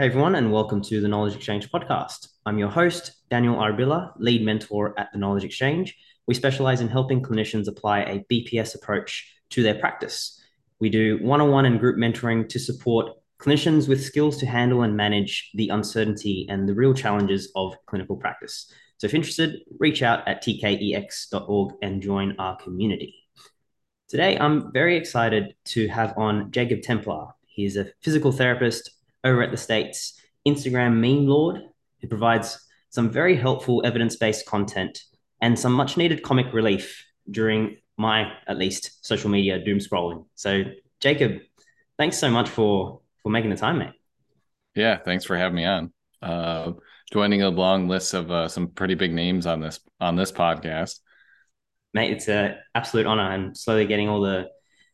Hey everyone, and welcome to the Knowledge Exchange podcast. I'm your host, Daniel Arbilla, lead mentor at the Knowledge Exchange. We specialize in helping clinicians apply a BPS approach to their practice. We do one on one and group mentoring to support clinicians with skills to handle and manage the uncertainty and the real challenges of clinical practice. So, if interested, reach out at tkex.org and join our community. Today, I'm very excited to have on Jacob Templar. He's a physical therapist over at the States, Instagram Meme Lord, who provides some very helpful evidence based content and some much needed comic relief during my, at least, social media doom scrolling. So, Jacob, thanks so much for for making the time, mate. Yeah, thanks for having me on. Uh, joining a long list of uh, some pretty big names on this on this podcast. Mate, it's an absolute honor. I'm slowly getting all the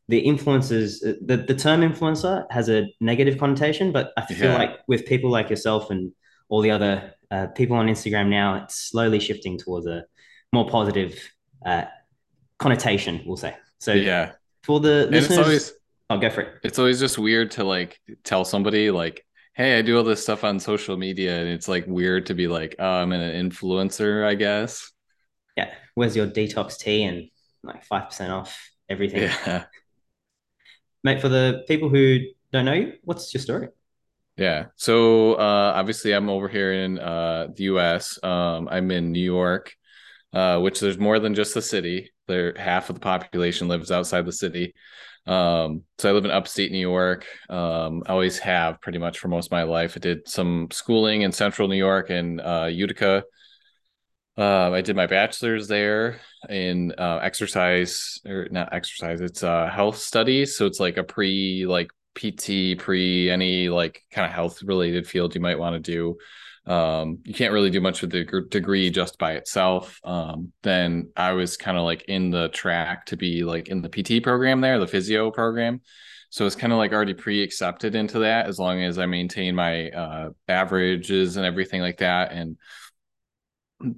the influencers the, the term influencer has a negative connotation but i feel yeah. like with people like yourself and all the other uh, people on instagram now it's slowly shifting towards a more positive uh, connotation we'll say. So yeah. for the listeners it's always, i'll go for it. it's always just weird to like tell somebody like hey i do all this stuff on social media and it's like weird to be like oh i'm an influencer i guess. Yeah. Where's your detox tea and like 5% off everything? Yeah mate, for the people who don't know you, what's your story? Yeah. So uh, obviously, I'm over here in uh, the U.S. Um, I'm in New York, uh, which there's more than just the city. There, half of the population lives outside the city. Um, so I live in upstate New York. Um, I always have pretty much for most of my life. I did some schooling in Central New York and uh, Utica. Uh, I did my bachelor's there in uh, exercise or not exercise. It's uh, health studies. So it's like a pre like PT, pre any like kind of health related field you might want to do. Um, you can't really do much with the degree just by itself. Um, then I was kind of like in the track to be like in the PT program there, the physio program. So it's kind of like already pre-accepted into that as long as I maintain my uh, averages and everything like that. And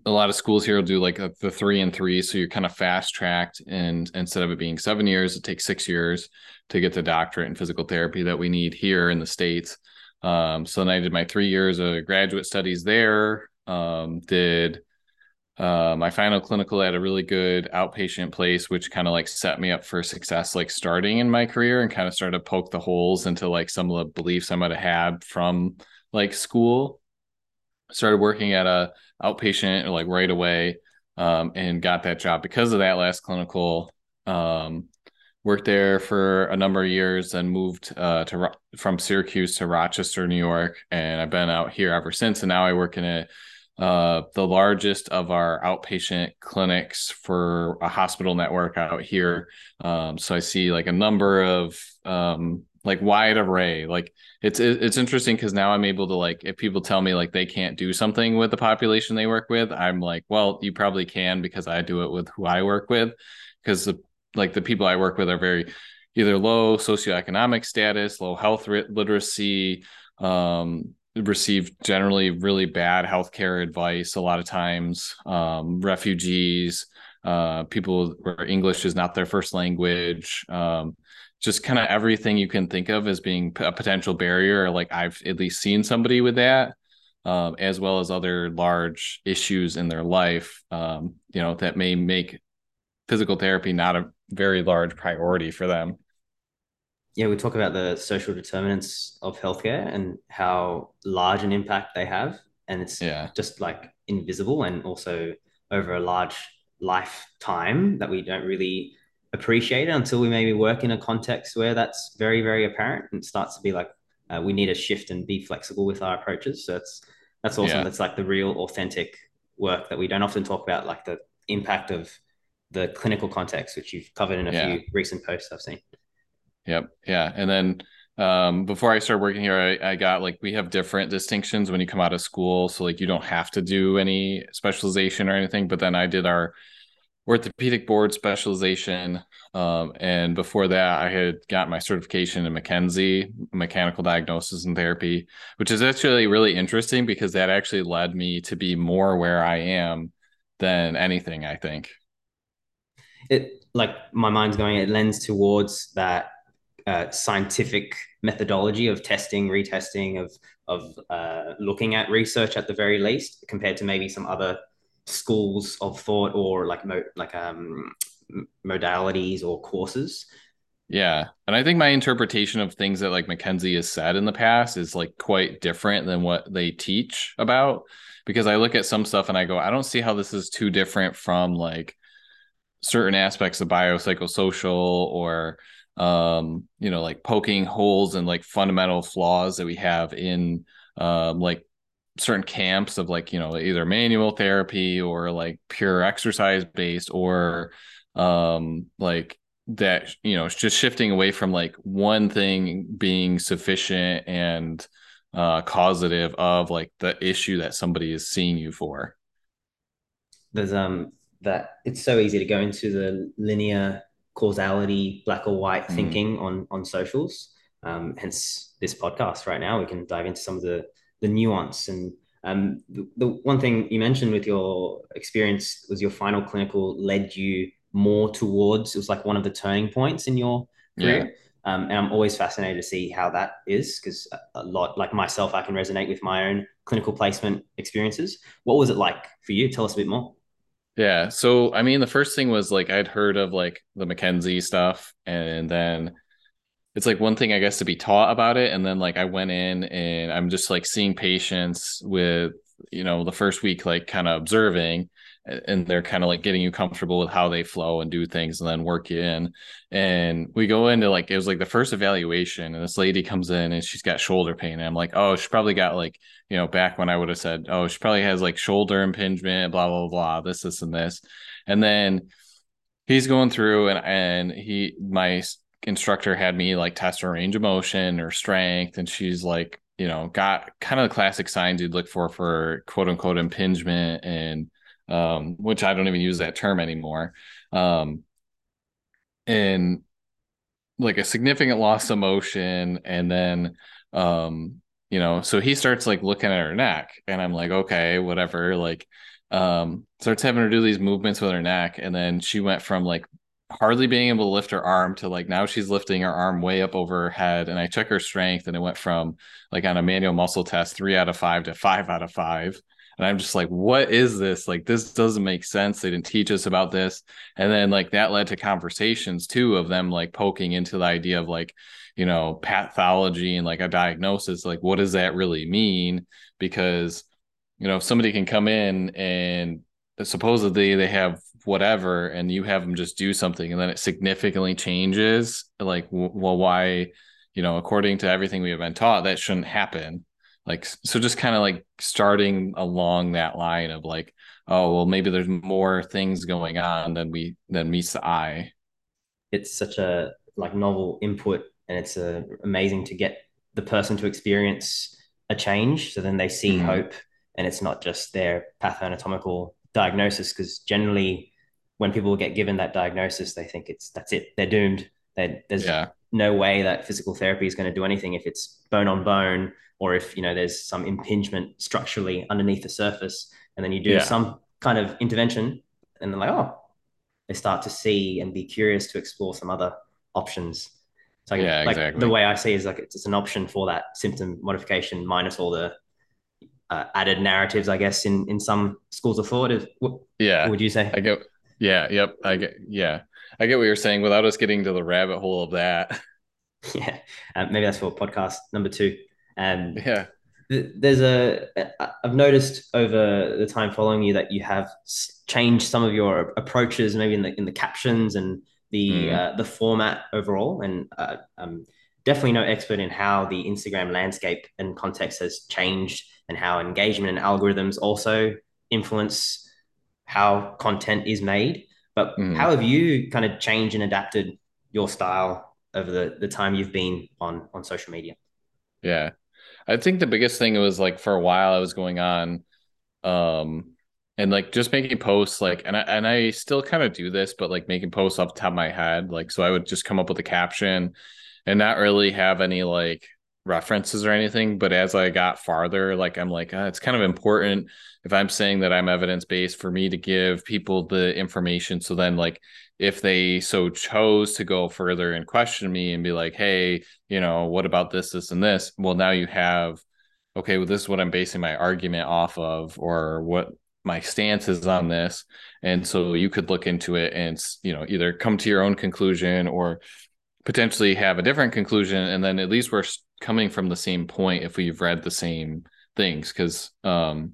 a lot of schools here will do like a, the three and three so you're kind of fast tracked and instead of it being seven years it takes six years to get the doctorate in physical therapy that we need here in the states. Um, so then i did my three years of graduate studies there um, did uh, my final clinical at a really good outpatient place which kind of like set me up for success like starting in my career and kind of started to poke the holes into like some of the beliefs i might have had from like school. Started working at a outpatient like right away um, and got that job because of that last clinical um, worked there for a number of years and moved uh, to from Syracuse to Rochester, New York, and I've been out here ever since. And now I work in a uh, the largest of our outpatient clinics for a hospital network out here. Um, so I see like a number of um, like wide array. Like it's it's interesting because now i'm able to like if people tell me like they can't do something with the population they work with i'm like well you probably can because i do it with who i work with. Because like the people i work with are very either low socioeconomic status low health literacy um, receive generally really bad healthcare advice a lot of times um, refugees uh, people where english is not their first language um, just kind of everything you can think of as being a potential barrier. Like I've at least seen somebody with that, um, as well as other large issues in their life, um, you know, that may make physical therapy not a very large priority for them. Yeah, we talk about the social determinants of healthcare and how large an impact they have. And it's yeah. just like invisible and also over a large lifetime that we don't really appreciate it until we maybe work in a context where that's very, very apparent and starts to be like, uh, we need a shift and be flexible with our approaches. So that's, that's awesome. Yeah. That's like the real authentic work that we don't often talk about, like the impact of the clinical context, which you've covered in a yeah. few recent posts I've seen. Yep. Yeah. And then um, before I started working here, I, I, got like we have different distinctions when you come out of school. So like you don't have to do any specialization or anything. But then I did our orthopedic board specialization. Um, and before that, I had got my certification in McKenzie, mechanical diagnosis and therapy, which is actually really interesting because that actually led me to be more where I am than anything, I think. It like my mind's going, it lends towards that uh, scientific methodology of testing, retesting, of of uh, looking at research at the very least, compared to maybe some other schools of thought or like mo- like um, modalities or courses. Yeah. And I think my interpretation of things that like McKenzie has said in the past is like quite different than what they teach about. Because I look at some stuff and I go, I don't see how this is too different from like certain aspects of biopsychosocial or um, you know, like poking holes and like fundamental flaws that we have in um like certain camps of like, you know, either manual therapy or like pure exercise based or um like that you know just shifting away from like one thing being sufficient and uh causative of like the issue that somebody is seeing you for. There's um that it's so easy to go into the linear causality black or white mm. thinking on on socials. Um hence this podcast right now. We can dive into some of the the nuance and um the, the one thing you mentioned with your experience was your final clinical led you more towards it was like one of the turning points in your career. Yeah. Um, and I'm always fascinated to see how that is because a lot like myself, I can resonate with my own clinical placement experiences. What was it like for you? Tell us a bit more. Yeah. So, I mean, the first thing was like I'd heard of like the McKenzie stuff, and then it's like one thing I guess to be taught about it. And then like I went in and I'm just like seeing patients with, you know, the first week, like kind of observing and they're kind of like getting you comfortable with how they flow and do things and then work you in. And we go into like it was like the first evaluation, and this lady comes in and she's got shoulder pain. And I'm like, oh, she probably got like, you know, back when I would have said, oh, she probably has like shoulder impingement, blah, blah, blah, this, this, and this. And then he's going through and and he my instructor had me like test her range of motion or strength, and she's like, you know, got kind of the classic signs you'd look for for quote unquote impingement and um, which I don't even use that term anymore. Um, and like a significant loss of motion, and then um, you know, so he starts like looking at her neck, and I'm like, okay, whatever. Like, um, starts having her do these movements with her neck, and then she went from like hardly being able to lift her arm to like now she's lifting her arm way up over her head and i check her strength and it went from like on a manual muscle test three out of five to five out of five. And i'm just like what is this? Like this doesn't make sense. They didn't teach us about this. And then like that led to conversations too of them like poking into the idea of like you know pathology and like a diagnosis like what does that really mean? Because you know if somebody can come in and supposedly they have whatever and you have them just do something and then it significantly changes like well why you know according to everything we have been taught that shouldn't happen. Like so just kind of like starting along that line of like oh well maybe there's more things going on than we than meets the eye. It's such a like novel input and it's uh, amazing to get the person to experience a change. So then they see mm-hmm. hope and it's not just their pathoanatomical diagnosis because generally when people get given that diagnosis they think it's that's it they're doomed they, there's yeah. no way that physical therapy is going to do anything if it's bone on bone or if you know there's some impingement structurally underneath the surface and then you do yeah. some kind of intervention and they're like oh they start to see and be curious to explore some other options so yeah, like exactly. the way I see it is like it's, it's an option for that symptom modification minus all the uh, added narratives, I guess, in in some schools of thought. Is what, yeah, what would you say? I get, yeah, yep, I get, yeah, I get what you're saying. Without us getting to the rabbit hole of that, yeah, um, maybe that's for podcast number two. And yeah, there's a I've noticed over the time following you that you have changed some of your approaches, maybe in the in the captions and the mm. uh, the format overall. And uh, I'm definitely no expert in how the Instagram landscape and context has changed, and how engagement and algorithms also influence how content is made. But mm. how have you kind of changed and adapted your style over the, the time you've been on on social media? Yeah, I think the biggest thing was like for a while I was going on um and like just making posts like and I and I still kind of do this, but like making posts off the top of my head. Like so I would just come up with a caption and not really have any like references or anything but as i got farther like i'm like uh, it's kind of important if i'm saying that i'm evidence based for me to give people the information. So then like if they so chose to go further and question me and be like hey you know what about this this and this? Well now you have okay well this is what i'm basing my argument off of or what my stance is on this. And so you could look into it and you know either come to your own conclusion or potentially have a different conclusion and then at least we're coming from the same point if we've read the same things because um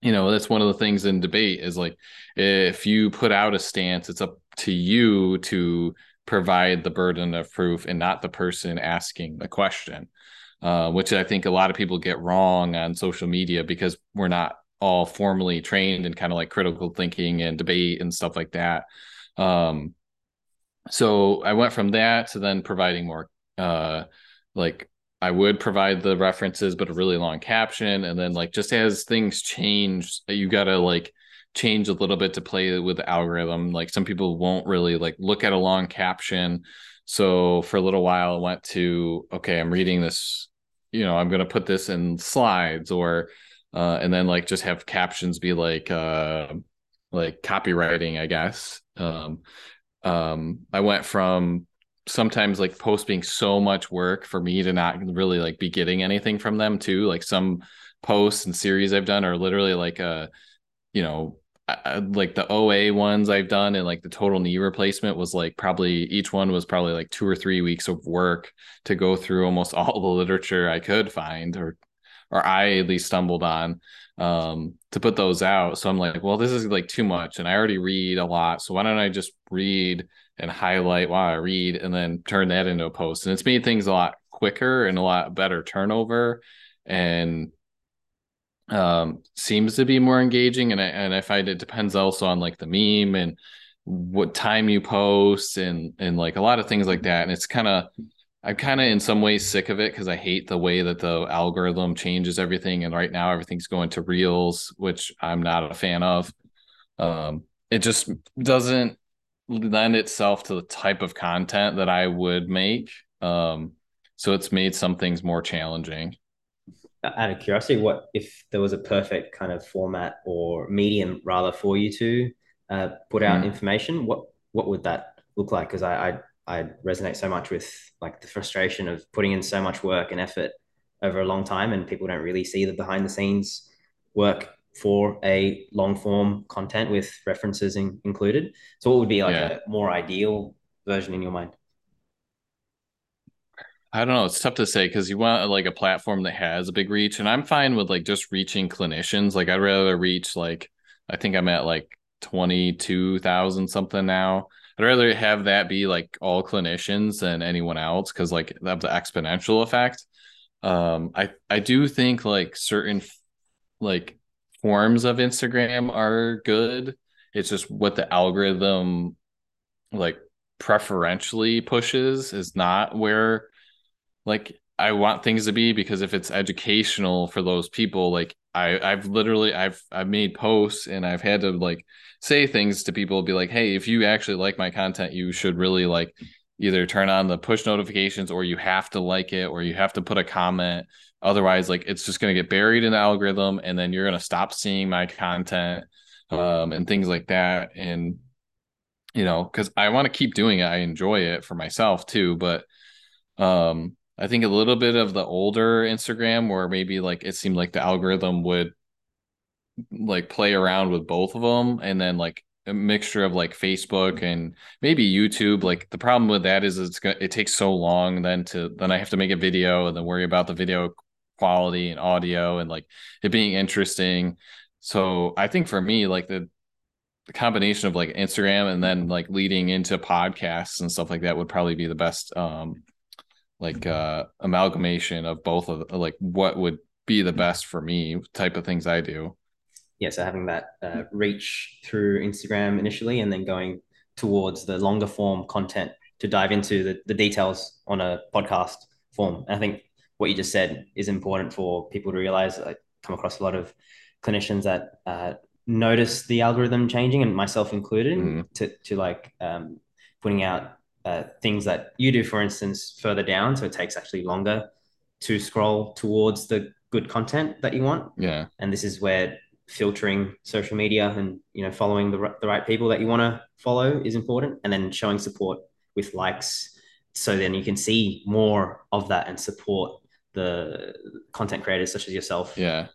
you know that's one of the things in debate is like if you put out a stance it's up to you to provide the burden of proof and not the person asking the question uh, which i think a lot of people get wrong on social media because we're not all formally trained in kind of like critical thinking and debate and stuff like that. Um so I went from that to then providing more uh like I would provide the references but a really long caption and then like just as things change you got to like change a little bit to play with the algorithm. Like some people won't really like look at a long caption. So for a little while I went to okay I'm reading this you know I'm to put this in slides or uh and then like just have captions be like uh like copywriting I guess. Um um i went from sometimes like posts being so much work for me to not really like be getting anything from them too like some posts and series i've done are literally like a uh, you know like the OA ones I've done and like the total knee replacement was like probably each one was probably like two or three weeks of work to go through almost all the literature I could find or or I at least stumbled on um, to put those out. So I'm like, well, this is like too much, and I already read a lot. So why don't I just read and highlight while I read, and then turn that into a post? And it's made things a lot quicker and a lot better turnover, and um, seems to be more engaging. And I and I find it depends also on like the meme and what time you post and and like a lot of things like that. And it's kind of I'm kind of in some ways sick of it because I hate the way that the algorithm changes everything. And right now everything's going to reels, which I'm not a fan of. Um, it just doesn't lend itself to the type of content that I would make. Um, so it's made some things more challenging. Out of curiosity, what if there was a perfect kind of format or medium rather for you to uh, put out mm. information? What what would that look like? Because I, I I resonate so much with like the frustration of putting in so much work and effort over a long time, and people don't really see the behind the scenes work for a long form content with references in, included. So, what would be like yeah. a more ideal version in your mind? I don't know. It's tough to say because you want like a platform that has a big reach, and I'm fine with like just reaching clinicians. Like I'd rather reach like I think I'm at like twenty two thousand something now I'd rather have that be like all clinicians than anyone else because like of the exponential effect. Um, I I do think like certain like forms of Instagram are good. It's just what the algorithm like preferentially pushes is not where like I want things to be because if it's educational for those people, like I I've literally I've I've made posts and I've had to like say things to people be like hey if you actually like my content you should really like either turn on the push notifications or you have to like it or you have to put a comment. Otherwise like it's just going to get buried in the algorithm and then you're going to stop seeing my content um, and things like that. And you know because i want to keep doing it. I enjoy it for myself too but um i think a little bit of the older instagram where maybe like it seemed like the algorithm would like play around with both of them and then like a mixture of like Facebook and maybe YouTube. Like the problem with that is it's gonna, it takes so long then to then I have to make a video and then worry about the video quality and audio and like it being interesting. So I think for me, like the the combination of like Instagram and then like leading into podcasts and stuff like that would probably be the best um like uh amalgamation of both of like what would be the best for me type of things I do yeah, so having that uh, reach through Instagram initially, and then going towards the longer form content to dive into the, the details on a podcast form. And I think what you just said is important for people to realize. I come across a lot of clinicians that uh, notice the algorithm changing, and myself included, mm. to to like um, putting out uh, things that you do, for instance, further down, so it takes actually longer to scroll towards the good content that you want. Yeah. And this is where filtering social media and you know following the, the right people that you want to follow is important and then showing support with likes. So then you can see more of that and support the content creators such as yourself. Yeah.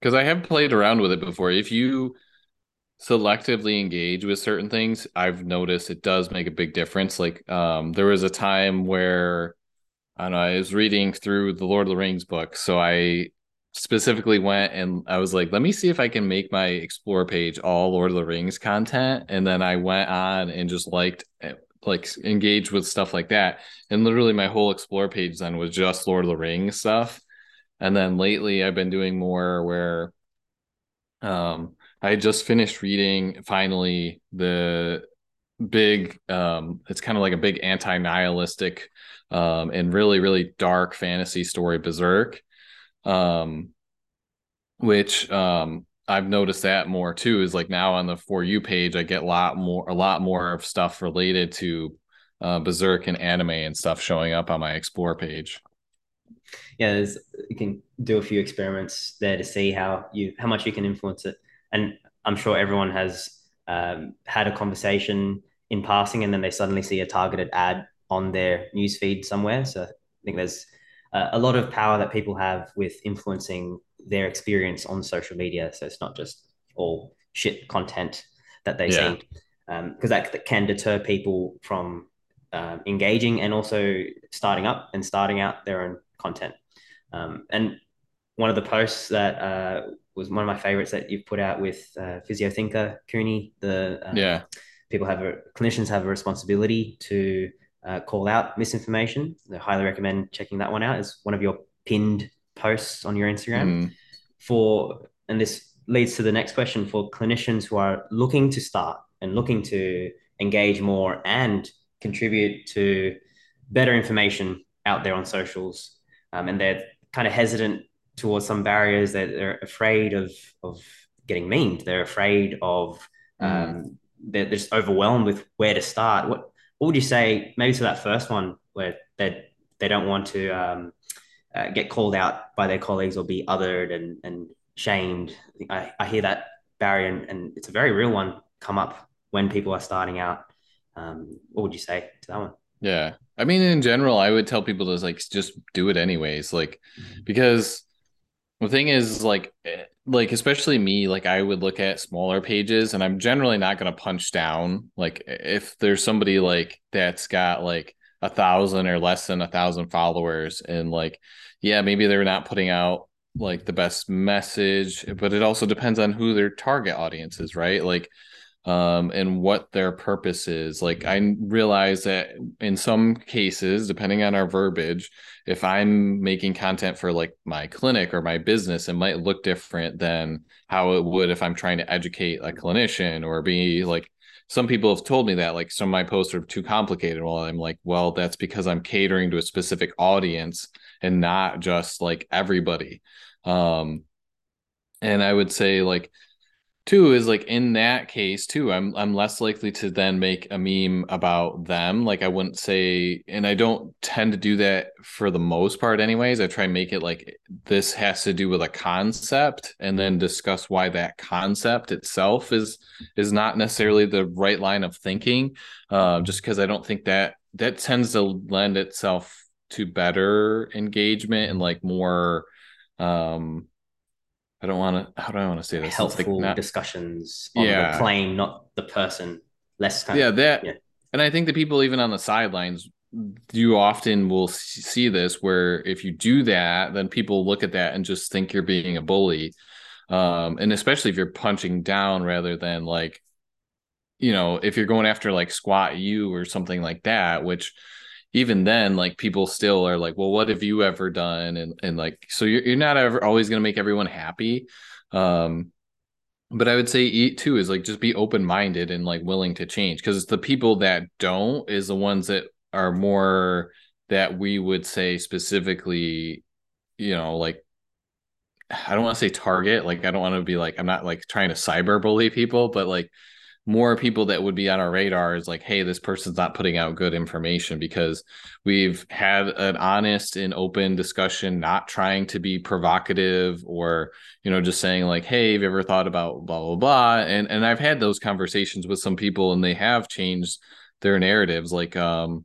Because i have played around with it before. If you selectively engage with certain things i've noticed it does make a big difference. Like um there was a time where i know i was reading through the lord of the rings book so i specifically went and I was like, let me see if I can make my explore page all Lord of the Rings content. And then I went on and just liked eh, like engaged with stuff like that. And literally my whole explore page then was just Lord of the Rings stuff. And then lately I've been doing more where um I just finished reading finally the big um it's kind of like a big anti-nihilistic um and really really dark fantasy story berserk um, which um, I've noticed that more too is like now on the for you page I get a lot more a lot more of stuff related to uh, Berserk and anime and stuff showing up on my explore page. Yeah, you can do a few experiments there to see how you how much you can influence it, and I'm sure everyone has um, had a conversation in passing, and then they suddenly see a targeted ad on their newsfeed somewhere. So I think there's uh, a lot of power that people have with influencing their experience on social media. So it's not just all shit content that they yeah. see, because um, that, that, can deter people from um, engaging and also starting up and starting out their own content. Um, and one of the posts that uh, was one of my favorites that you've put out with uh, physio thinker Cooney, the um, yeah people have a clinicians have a responsibility to uh, call out misinformation. I highly recommend checking that one out as one of your pinned posts on your Instagram. Mm. For and this leads to the next question for clinicians who are looking to start and looking to engage more and contribute to better information out there on socials, um, and they're kind of hesitant towards some barriers. They're, they're afraid of of getting memed. They're afraid of mm. um, they're, they're just overwhelmed with where to start. What what would you say maybe to that first one where they they don't want to um, uh, get called out by their colleagues or be othered and, and shamed? I, I hear that barrier and, and it's a very real one come up when people are starting out. Um, what would you say to that one? Yeah. I mean in general i would tell people to like just do it anyways like mm-hmm. because the thing is like eh, like especially me like i would look at smaller pages and i'm generally not going to punch down. Like if there's somebody like that's got like a thousand or less than a thousand followers and like yeah maybe they're not putting out like the best message but it also depends on who their target audience is right? Like um, and what their purpose is. Like I realize that in some cases, depending on our verbiage, if I'm making content for like my clinic or my business, it might look different than how it would if I'm trying to educate a clinician or be like some people have told me that like some of my posts are too complicated. Well, I'm like, well, that's because I'm catering to a specific audience and not just like everybody. Um, and I would say like Two is like in that case too, I'm I'm less likely to then make a meme about them. Like I wouldn't say, and I don't tend to do that for the most part, anyways. I try and make it like this has to do with a concept, and then discuss why that concept itself is is not necessarily the right line of thinking. Uh, just because I don't think that that tends to lend itself to better engagement and like more um I don't want to. How do I want to say this? Helpful like discussions on yeah. the plane, not the person. Less yeah, that. Yeah. And I think the people even on the sidelines, you often will see this where if you do that, then people look at that and just think you're being a bully. Um, and especially if you're punching down rather than like, you know, if you're going after like Squat U or something like that, which even then like people still are like well what have you ever done? And and like so you're, you're not ever always going to make everyone happy. Um but i would say eat too is like just be open-minded and like willing to change because the people that don't is the ones that are more that we would say specifically you know like i don't want to say target like i don't want to be like i'm not like trying to cyber bully people but like more people that would be on our radar is like, hey, this person's not putting out good information because we've had an honest and open discussion, not trying to be provocative or, you know, just saying like, hey, have you ever thought about blah blah blah? And and I've had those conversations with some people and they have changed their narratives. Like um,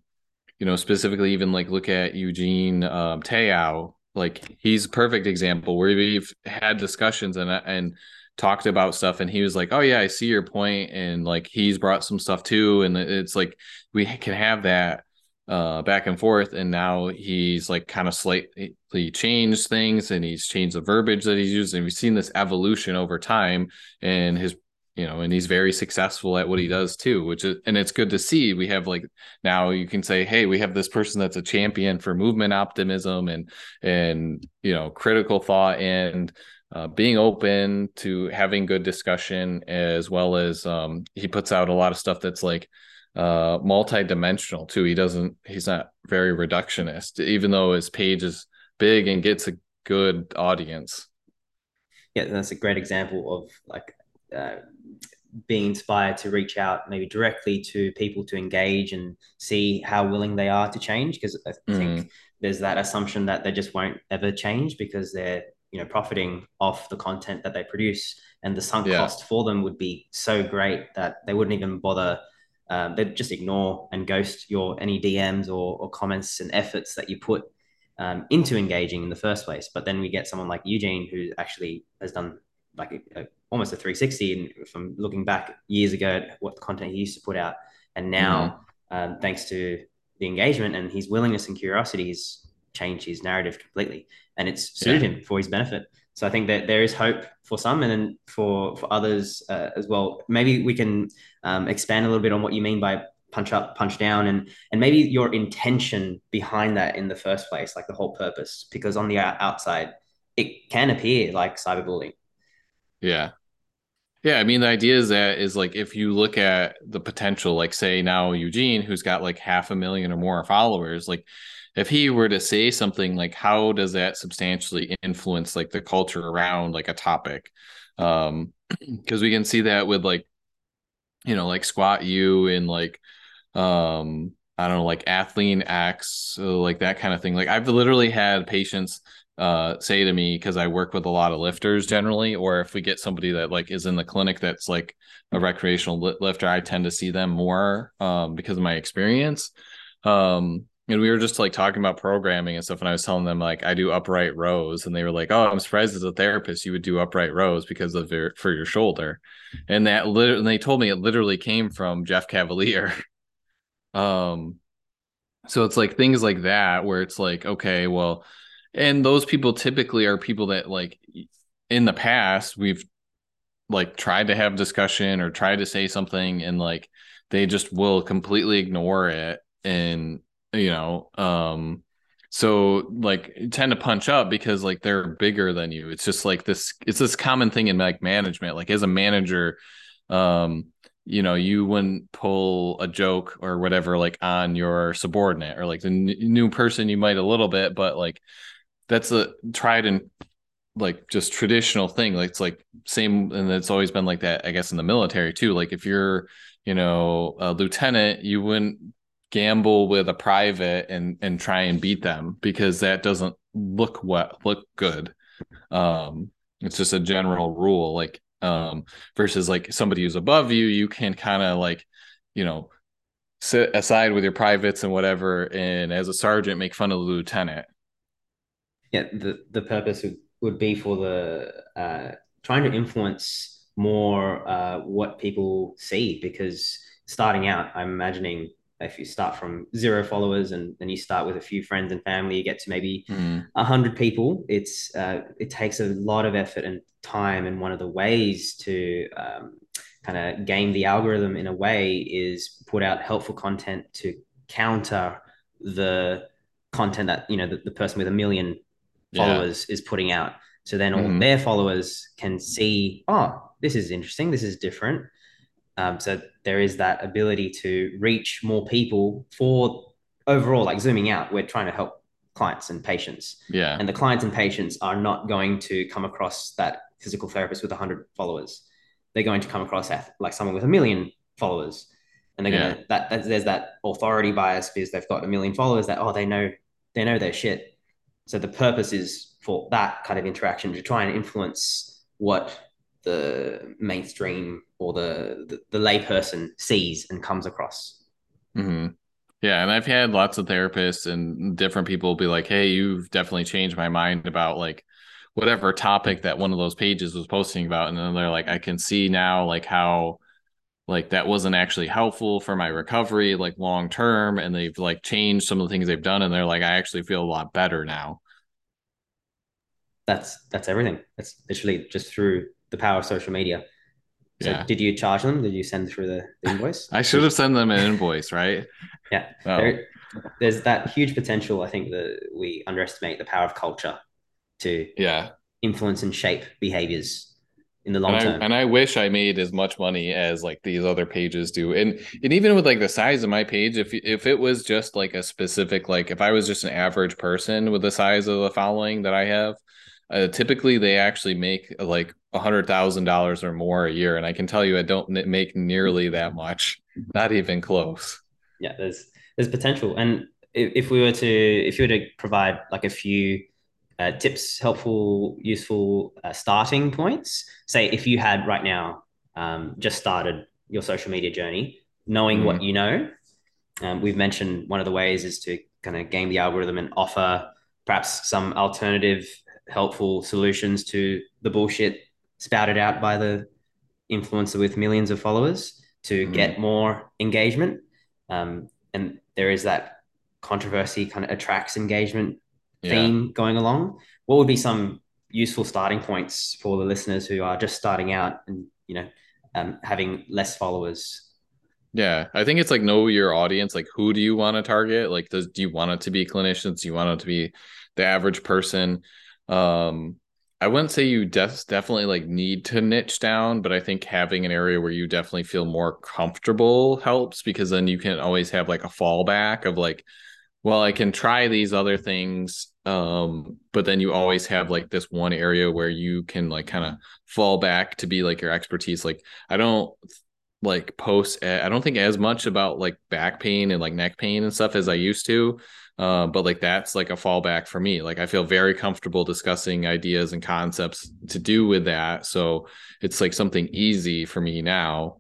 you know, specifically even like look at Eugene um Teo, like he's a perfect example where we've had discussions and and talked about stuff and he was like oh yeah i see your point and like he's brought some stuff too and it's like we can have that uh back and forth and now he's like kind of slightly changed things and he's changed the verbiage that he's using we've seen this evolution over time and his you know and he's very successful at what he does too which is and it's good to see we have like now you can say hey we have this person that's a champion for movement optimism and and you know critical thought and uh, being open to having good discussion as well as um, he puts out a lot of stuff that's like uh, multi-dimensional too he doesn't he's not very reductionist even though his page is big and gets a good audience yeah that's a great example of like uh, being inspired to reach out maybe directly to people to engage and see how willing they are to change because i think mm. there's that assumption that they just won't ever change because they're you know profiting off the content that they produce and the sunk yeah. cost for them would be so great that they wouldn't even bother um, they'd just ignore and ghost your any dms or, or comments and efforts that you put um, into engaging in the first place but then we get someone like eugene who actually has done like a, a, almost a 360 and from looking back years ago at what content he used to put out and now mm-hmm. um, thanks to the engagement and his willingness and curiosity he's changed his narrative completely and it's suited yeah. him for his benefit. So I think that there is hope for some, and then for for others uh, as well. Maybe we can um, expand a little bit on what you mean by punch up, punch down, and and maybe your intention behind that in the first place, like the whole purpose. Because on the outside, it can appear like cyberbullying. Yeah, yeah, I mean the idea is that is like if you look at the potential, like say now Eugene, who's got like half a million or more followers, like if he were to say something like how does that substantially influence like the culture around like a topic um because we can see that with like you know like Squat U and like um i don't know like athlean x so like that kind of thing like i've literally had patients uh, say to me because I work with a lot of lifters generally, or if we get somebody that like is in the clinic that's like a recreational lifter, I tend to see them more um, because of my experience. Um, and we were just like talking about programming and stuff and i was telling them like i do upright rows and they were like oh i'm surprised as a therapist you would do upright rows because of your for your shoulder. And that literally they told me it literally came from jeff cavaliere um so it's like things like that where it's like okay well and those people typically are people that like in the past we've like tried to have discussion or tried to say something and like they just will completely ignore it and you know um so like tend to punch up because like they're bigger than you. It's just like this it's this common thing in like management. Like as a manager um you know you wouldn't pull a joke or whatever like on your subordinate or like the n- new person you might a little bit but like that's a tried and like just traditional thing. Like it's like same and it's always been like that i guess in the military too. Like if you're you know a lieutenant you wouldn't gamble with a private and and try and beat them because that doesn't look what look good. Um it's just a general rule like um versus like somebody who's above you you can kind of like you know sit aside with your privates and whatever and as a sergeant make fun of the lieutenant. Yeah the the purpose would, would be for the uh trying to influence more uh what people see because starting out i'm imagining if you start from zero followers and then you start with a few friends and family, you get to maybe mm. a mm. hundred people. It's uh, it takes a lot of effort and time. And one of the ways to um, kind of game the algorithm in a way is put out helpful content to counter the content that you know the, the person with a million followers yeah. is putting out. So then all mm-hmm. their followers can see, oh, this is interesting. This is different. Um, so there is that ability to reach more people for overall, like zooming out, we're trying to help clients and patients. Yeah. And the clients and patients are not going to come across that physical therapist with 100 followers. they're going to come across like someone with a million followers and they're gonna that, that there's that authority bias because they've got a million followers that oh they know they know their shit so the purpose is for that kind of interaction to try and influence what the mainstream or the the, the layperson sees and comes across. Mm-hmm. yeah and i've had lots of therapists and different people be like hey you've definitely changed my mind about like whatever topic that one of those pages was posting about. And then they're like i can see now like how like that wasn't actually helpful for my recovery like long term and they've like changed some of the things they've done and they're like i actually feel a lot better now. That's that's everything. That's literally just through the power of social media so yeah. did you charge them did you send through the, the invoice i should have sent them an invoice right yeah oh. there, there's that huge potential i think that we underestimate the power of culture to yeah influence and shape behaviors in the long and term. And I wish I made as much money as like these other pages do. And and even with like the size of my page, if if it was just like a specific like if I was just an average person with the size of the following that I have, uh, typically they actually make like a hundred thousand dollars or more a year. And I can tell you, I don't make nearly that much, not even close. Yeah, there's there's potential, and if, if we were to if you were to provide like a few uh, tips, helpful, useful uh, starting points. Say if you had right now um, just started your social media journey, knowing mm. what you know. Um, we've mentioned one of the ways is to kind of game the algorithm and offer perhaps some alternative, helpful solutions to the bullshit spouted out by the influencer with millions of followers to mm. get more engagement. Um, and there is that controversy kind of attracts engagement theme yeah. going along, what would be some useful starting points for the listeners who are just starting out and you know um, having less followers? Yeah, I think it's like know your audience. Like, who do you want to target? Like, does do you want it to be clinicians? Do you want it to be the average person? Um, I wouldn't say you def- definitely like need to niche down, but I think having an area where you definitely feel more comfortable helps because then you can always have like a fallback of like, well, I can try these other things. Um, but then you always have like this one area where you can like kind of fall back to be like your expertise. Like I don't like post I don't think as much about like back pain and like neck pain and stuff as I used to. Uh, but like that's like a fallback for me. Like I feel very comfortable discussing ideas and concepts to do with that. So it's like something easy for me now.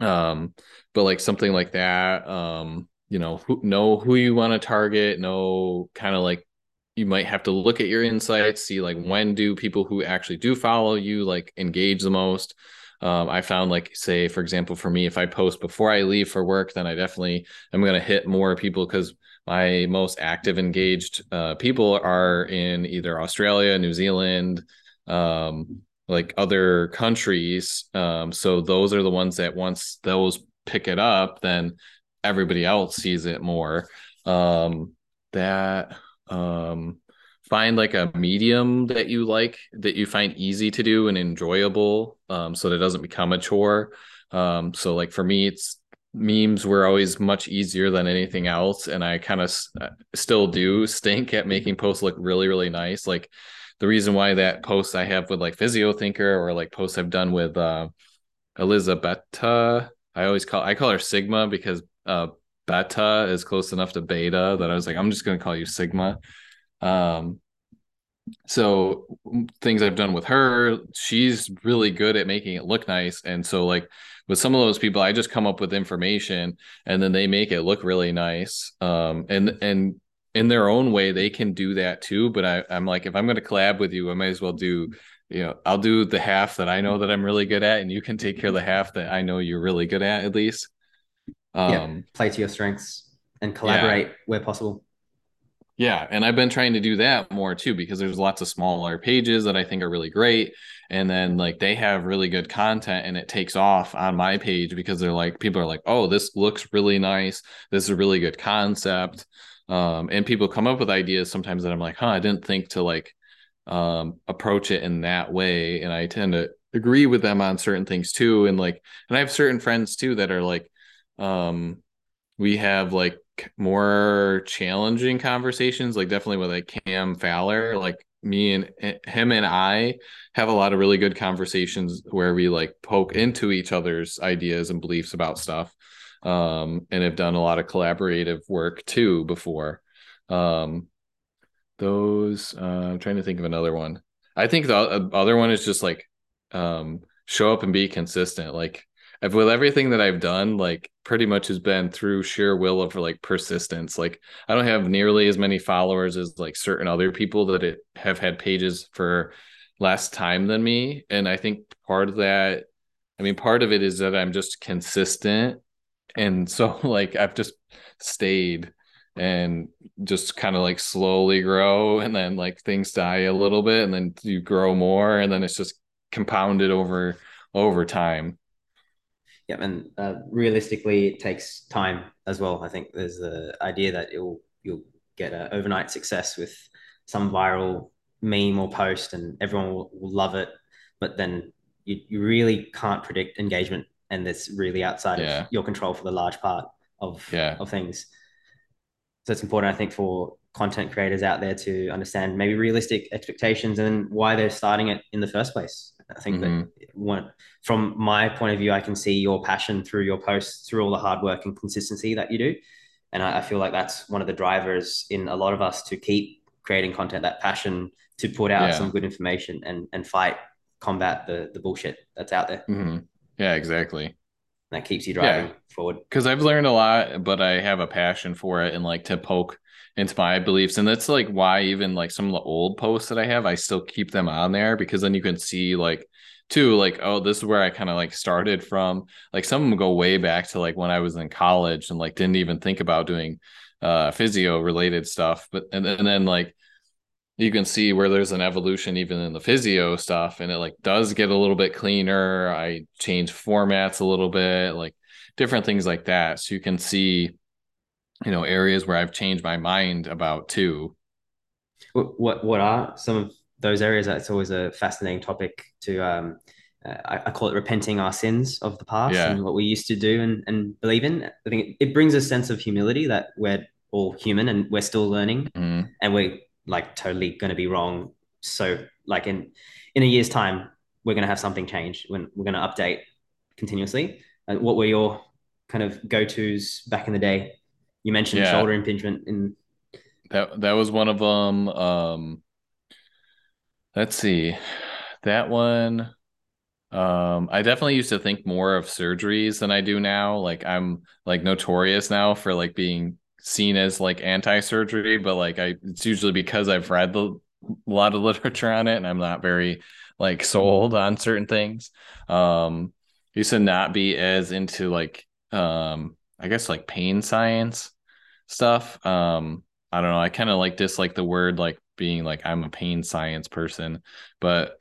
Um, but like something like that, um, you know who, know who you want to target know kind of like you might have to look at your insights see like when do people who actually do follow you like engage the most um, i found like say for example for me if i post before i leave for work then i definitely am going to hit more people because my most active engaged uh, people are in either australia new zealand um, like other countries um, so those are the ones that once those pick it up then everybody else sees it more. Um that um find like a medium that you like that you find easy to do and enjoyable um so that it doesn't become a chore. Um so like for me it's memes were always much easier than anything else and i kind of s- uh, still do stink at making posts look really really nice like the reason why that post i have with like physio thinker or like posts i've done with uh elizabeth i always call i call her sigma because uh, beta is close enough to beta that I was like, I'm just going to call you Sigma. Um, so things I've done with her, she's really good at making it look nice. And so like with some of those people, I just come up with information and then they make it look really nice. Um, and and in their own way, they can do that too. But I, I'm like, if I'm going to collab with you, I might as well do, you know, I'll do the half that I know that I'm really good at, and you can take care of the half that I know you're really good at, at least. Um, yeah, play to your strengths and collaborate yeah. where possible. Yeah, and I've been trying to do that more too because there's lots of smaller pages that I think are really great, and then like they have really good content and it takes off on my page because they're like people are like, oh, this looks really nice, this is a really good concept, um, and people come up with ideas sometimes that I'm like, huh, I didn't think to like um, approach it in that way, and I tend to agree with them on certain things too, and like, and I have certain friends too that are like um we have like more challenging conversations like definitely with like cam fowler like me and him and I have a lot of really good conversations where we like poke into each other's ideas and beliefs about stuff. Um, and have done a lot of collaborative work too before. Um, those uh, I'm trying to think of another one. I think the other one is just like um, show up and be consistent. Like I've with everything that I've done, like pretty much has been through sheer will of like persistence. Like I don't have nearly as many followers as like certain other people that it, have had pages for less time than me. And I think part of that, I mean, part of it is that I'm just consistent. And so like I've just stayed and just kind of like slowly grow and then like things die a little bit and then you grow more and then it's just compounded over over time yeah, and uh, realistically, it takes time as well. I think there's the idea that you'll you'll get an overnight success with some viral meme or post, and everyone will, will love it. But then you, you really can't predict engagement, and it's really outside yeah. of your control for the large part of yeah. of things. So it's important, I think, for content creators out there to understand maybe realistic expectations and why they're starting it in the first place. I think mm-hmm. that one, from my point of view, I can see your passion through your posts, through all the hard work and consistency that you do. And I, I feel like that's one of the drivers in a lot of us to keep creating content, that passion to put out yeah. some good information and, and fight, combat the, the bullshit that's out there. Mm-hmm. Yeah, exactly. That keeps you driving yeah. forward. Because I've learned a lot, but I have a passion for it and like to poke into my beliefs. And that's like why even like some of the old posts that I have, I still keep them on there because then you can see like too, like, oh, this is where I kind of like started from. Like some of them go way back to like when I was in college and like didn't even think about doing uh physio related stuff. But and, and then like you can see where there's an evolution even in the physio stuff and it like does get a little bit cleaner. I change formats a little bit, like different things like that. So you can see you know areas where I've changed my mind about too. What what are some of those areas? That's always a fascinating topic to. Um, uh, I, I, call it repenting our sins of the past yeah. and what we used to do and, and believe in. I think it, it brings a sense of humility that we're all human and we're still learning mm. and we're like totally going to be wrong. So like in in a year's time, we're going to have something change when we're going to update continuously. Uh, what were your kind of go tos back in the day you mentioned yeah. shoulder impingement in that that was one of them. Um, let's see, that one. Um, I definitely used to think more of surgeries than I do now. Like I'm like notorious now for like being seen as like anti-surgery, but like I it's usually because I've read the, a lot of literature on it and I'm not very like sold on certain things. Um, used to not be as into like um I guess like pain science stuff. Um, I don't know. I kind of like dislike the word like being like I'm a pain science person, but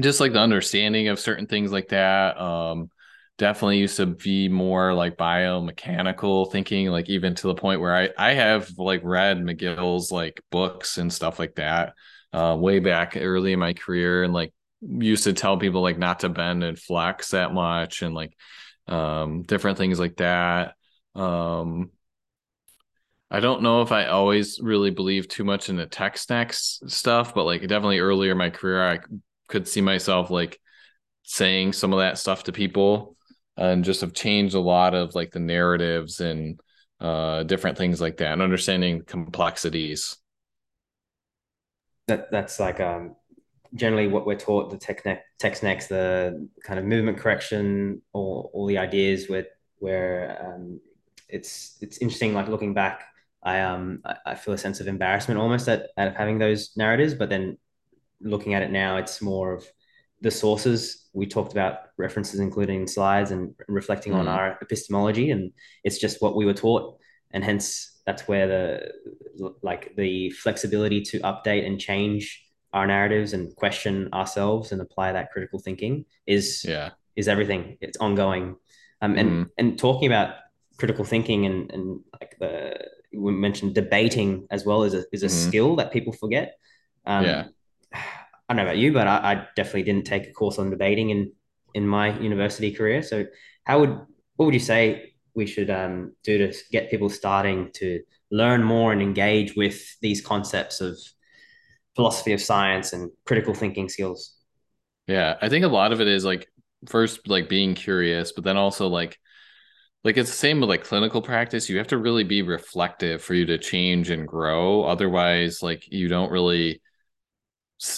just like the understanding of certain things like that. Um, definitely used to be more like biomechanical thinking, like even to the point where I I have like read McGill's like books and stuff like that. Uh, way back early in my career and like used to tell people like not to bend and flex that much and like um, different things like that. Um, I don't know if I always really believe too much in the text necks stuff, but like definitely earlier in my career, I could see myself like saying some of that stuff to people and just have changed a lot of like the narratives and uh, different things like that and understanding complexities. That that's like um generally what we're taught the tech text necks, the kind of movement correction, or all the ideas where where um, it's it's interesting like looking back I um I feel a sense of embarrassment almost at, at having those narratives, but then looking at it now, it's more of the sources we talked about references including slides and reflecting mm. on our epistemology and it's just what we were taught and hence that's where the like the flexibility to update and change our narratives and question ourselves and apply that critical thinking is yeah is everything it's ongoing um and mm. and talking about critical thinking and and like the we mentioned debating as well is a, is a mm-hmm. skill that people forget. Um, yeah. I don't know about you, but I, I, definitely didn't take a course on debating in, in my university career. So how would, what would you say we should um, do to get people starting to learn more and engage with these concepts of philosophy of science and critical thinking skills. Yeah, I think a lot of it is like first like being curious, but then also like like it's the same with like clinical practice. You have to really be reflective for you to change and grow. Otherwise, like you don't really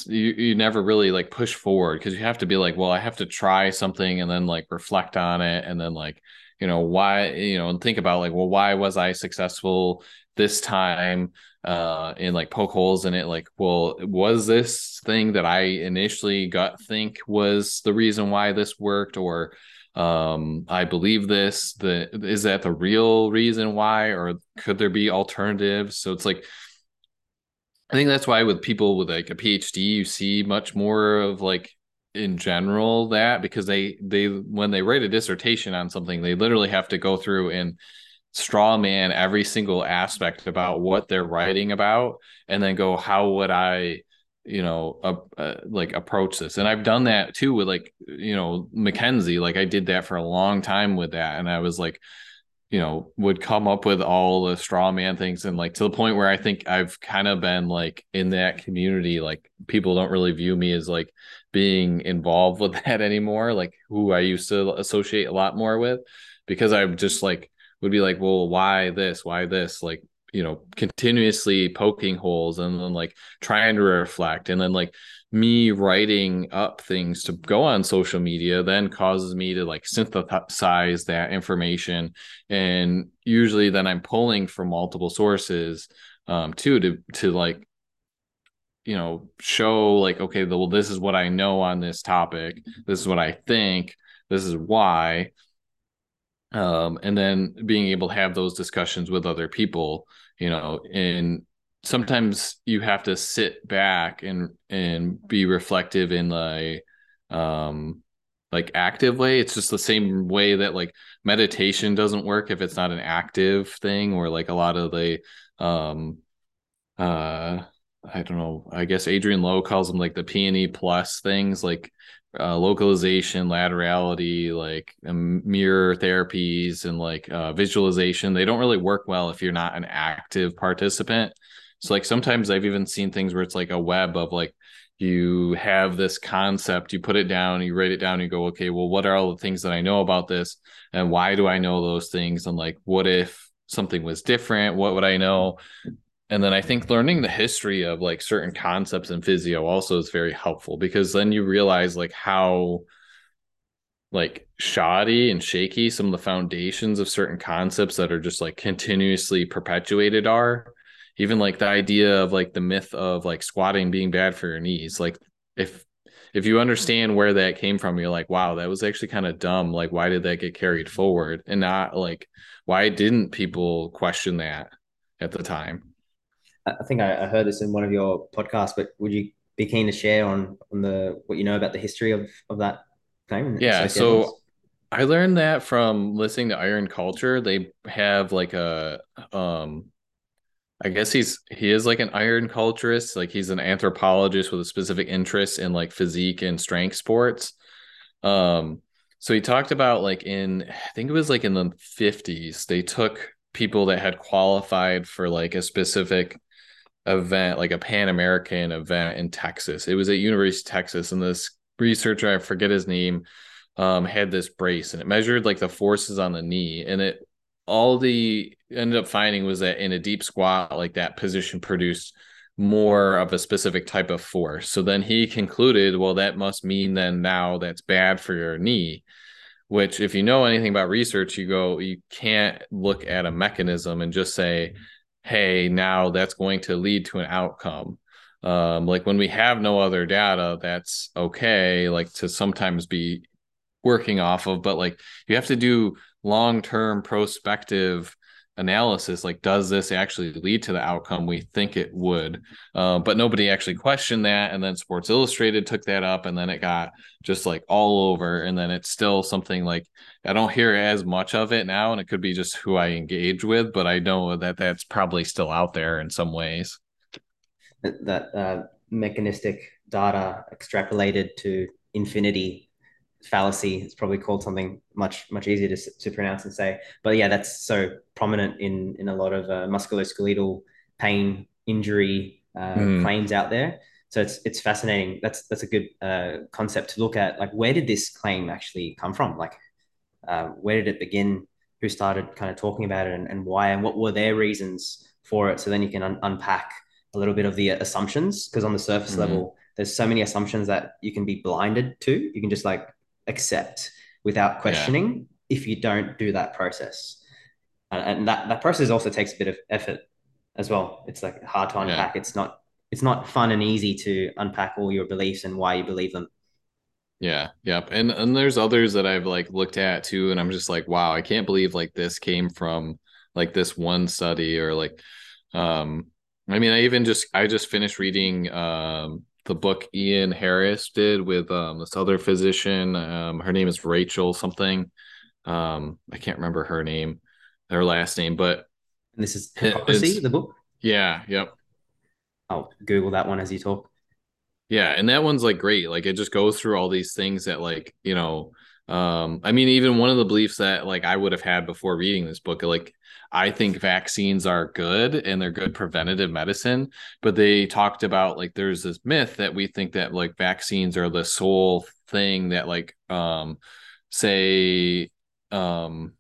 you, you never really like push forward because you have to be like, well, I have to try something and then like reflect on it and then like, you know, why, you know, and think about like, well, why was I successful this time? uh and like poke holes in it like well was this thing that i initially got think was the reason why this worked or um i believe this the is that the real reason why or could there be alternatives so it's like i think that's why with people with like a phd you see much more of like in general that because they they when they write a dissertation on something they literally have to go through and straw man every single aspect about what they're writing about and then go how would i you know uh, uh, like approach this? And i've done that too with like you know mckenzie like i did that for a long time with that. And i was like you know would come up with all the straw man things and like to the point where i think i've kind of been like in that community like people don't really view me as like being involved with that anymore like who i used to associate a lot more with because i'm just like would be like, well, why this? Why this? Like, you know, continuously poking holes and then like trying to reflect. And then like me writing up things to go on social media then causes me to like synthesize that information. And usually then I'm pulling from multiple sources um too to to like you know show like okay well this is what i know on this topic this is what i think this is why um, and then being able to have those discussions with other people you know and sometimes you have to sit back and and be reflective in the um like active way it's just the same way that like meditation doesn't work if it's not an active thing or like a lot of the um uh I don't know. I guess Adriaan Louw calls them like the PNE plus things, like uh, localization, laterality, like um, mirror therapies, and like uh, visualization. They don't really work well if you're not an active participant. So, like, sometimes I've even seen things where it's like a web of like, you have this concept, you put it down, you write it down, you go, okay, well, what are all the things that I know about this? And why do I know those things? And like, what if something was different? What would I know? And then i think learning the history of like certain concepts in physio also is very helpful because then you realize like how like shoddy and shaky some of the foundations of certain concepts that are just like continuously perpetuated are. Even like the idea of like the myth of like squatting being bad for your knees. Like if if you understand where that came from you're like wow that was actually kind of dumb. Like why did that get carried forward? And not like why didn't people question that at the time I think I, I heard this in one of your podcasts, but would you be keen to share on on the what you know about the history of of that claim? Yeah, so I learned that from listening to Iron Culture. They have like a um I guess he's he is like an iron culturist, like he's an anthropologist with a specific interest in like physique and strength sports. Um so he talked about like in I think it was like in the 50s, they took people that had qualified for like a specific event, like a Pan American event in Texas. It was at University of Texas, and this researcher, I forget his name, um, had this brace, and it measured like the forces on the knee, and it all the ended up finding was that in a deep squat, like that position produced more of a specific type of force. So then he concluded, well, that must mean then now that's bad for your knee. Which, if you know anything about research, you go, you can't look at a mechanism and just say, hey, now that's going to lead to an outcome. Um, like when we have no other data, that's okay, like to sometimes be working off of, but like you have to do long term prospective analysis like does this actually lead to the outcome we think it would? Uh, but nobody actually questioned that and then sports illustrated took that up and then it got just like all over and then it's still something like i don't hear as much of it now and it could be just who i engage with but i know that that's probably still out there in some ways. That uh, mechanistic data extrapolated to infinity fallacy. It's probably called something much much easier to, to pronounce and say. But yeah, that's so prominent in in a lot of uh, musculoskeletal pain, injury, uh, mm. claims out there. So it's it's fascinating. That's that's a good uh, concept to look at. Like, where did this claim actually come from? Like, uh, where did it begin? Who started kind of talking about it, and, and why? And what were their reasons for it? So then you can un- unpack a little bit of the assumptions because on the surface mm. level, there's so many assumptions that you can be blinded to. You can just like accept without questioning yeah. if you don't do that process. And that, that process also takes a bit of effort as well. It's like hard to unpack. Yeah. It's not it's not fun and easy to unpack all your beliefs and why you believe them. Yeah, yep. And and there's others that I've like looked at too, and I'm just like, wow, I can't believe like this came from like this one study or like um I mean I even just I just finished reading um the book Ian Harris did with um this other physician. Um her name is Rachel something. Um I can't remember her name, her last name, but and this is Hippocrasy, the book? Yeah, yep. I'll Google that one as you talk. Yeah, and that one's like great. Like it just goes through all these things that like, you know, um, I mean, even one of the beliefs that like I would have had before reading this book, like I think vaccines are good and they're good preventative medicine, but they talked about like there's this myth that we think that like vaccines are the sole thing that like um say um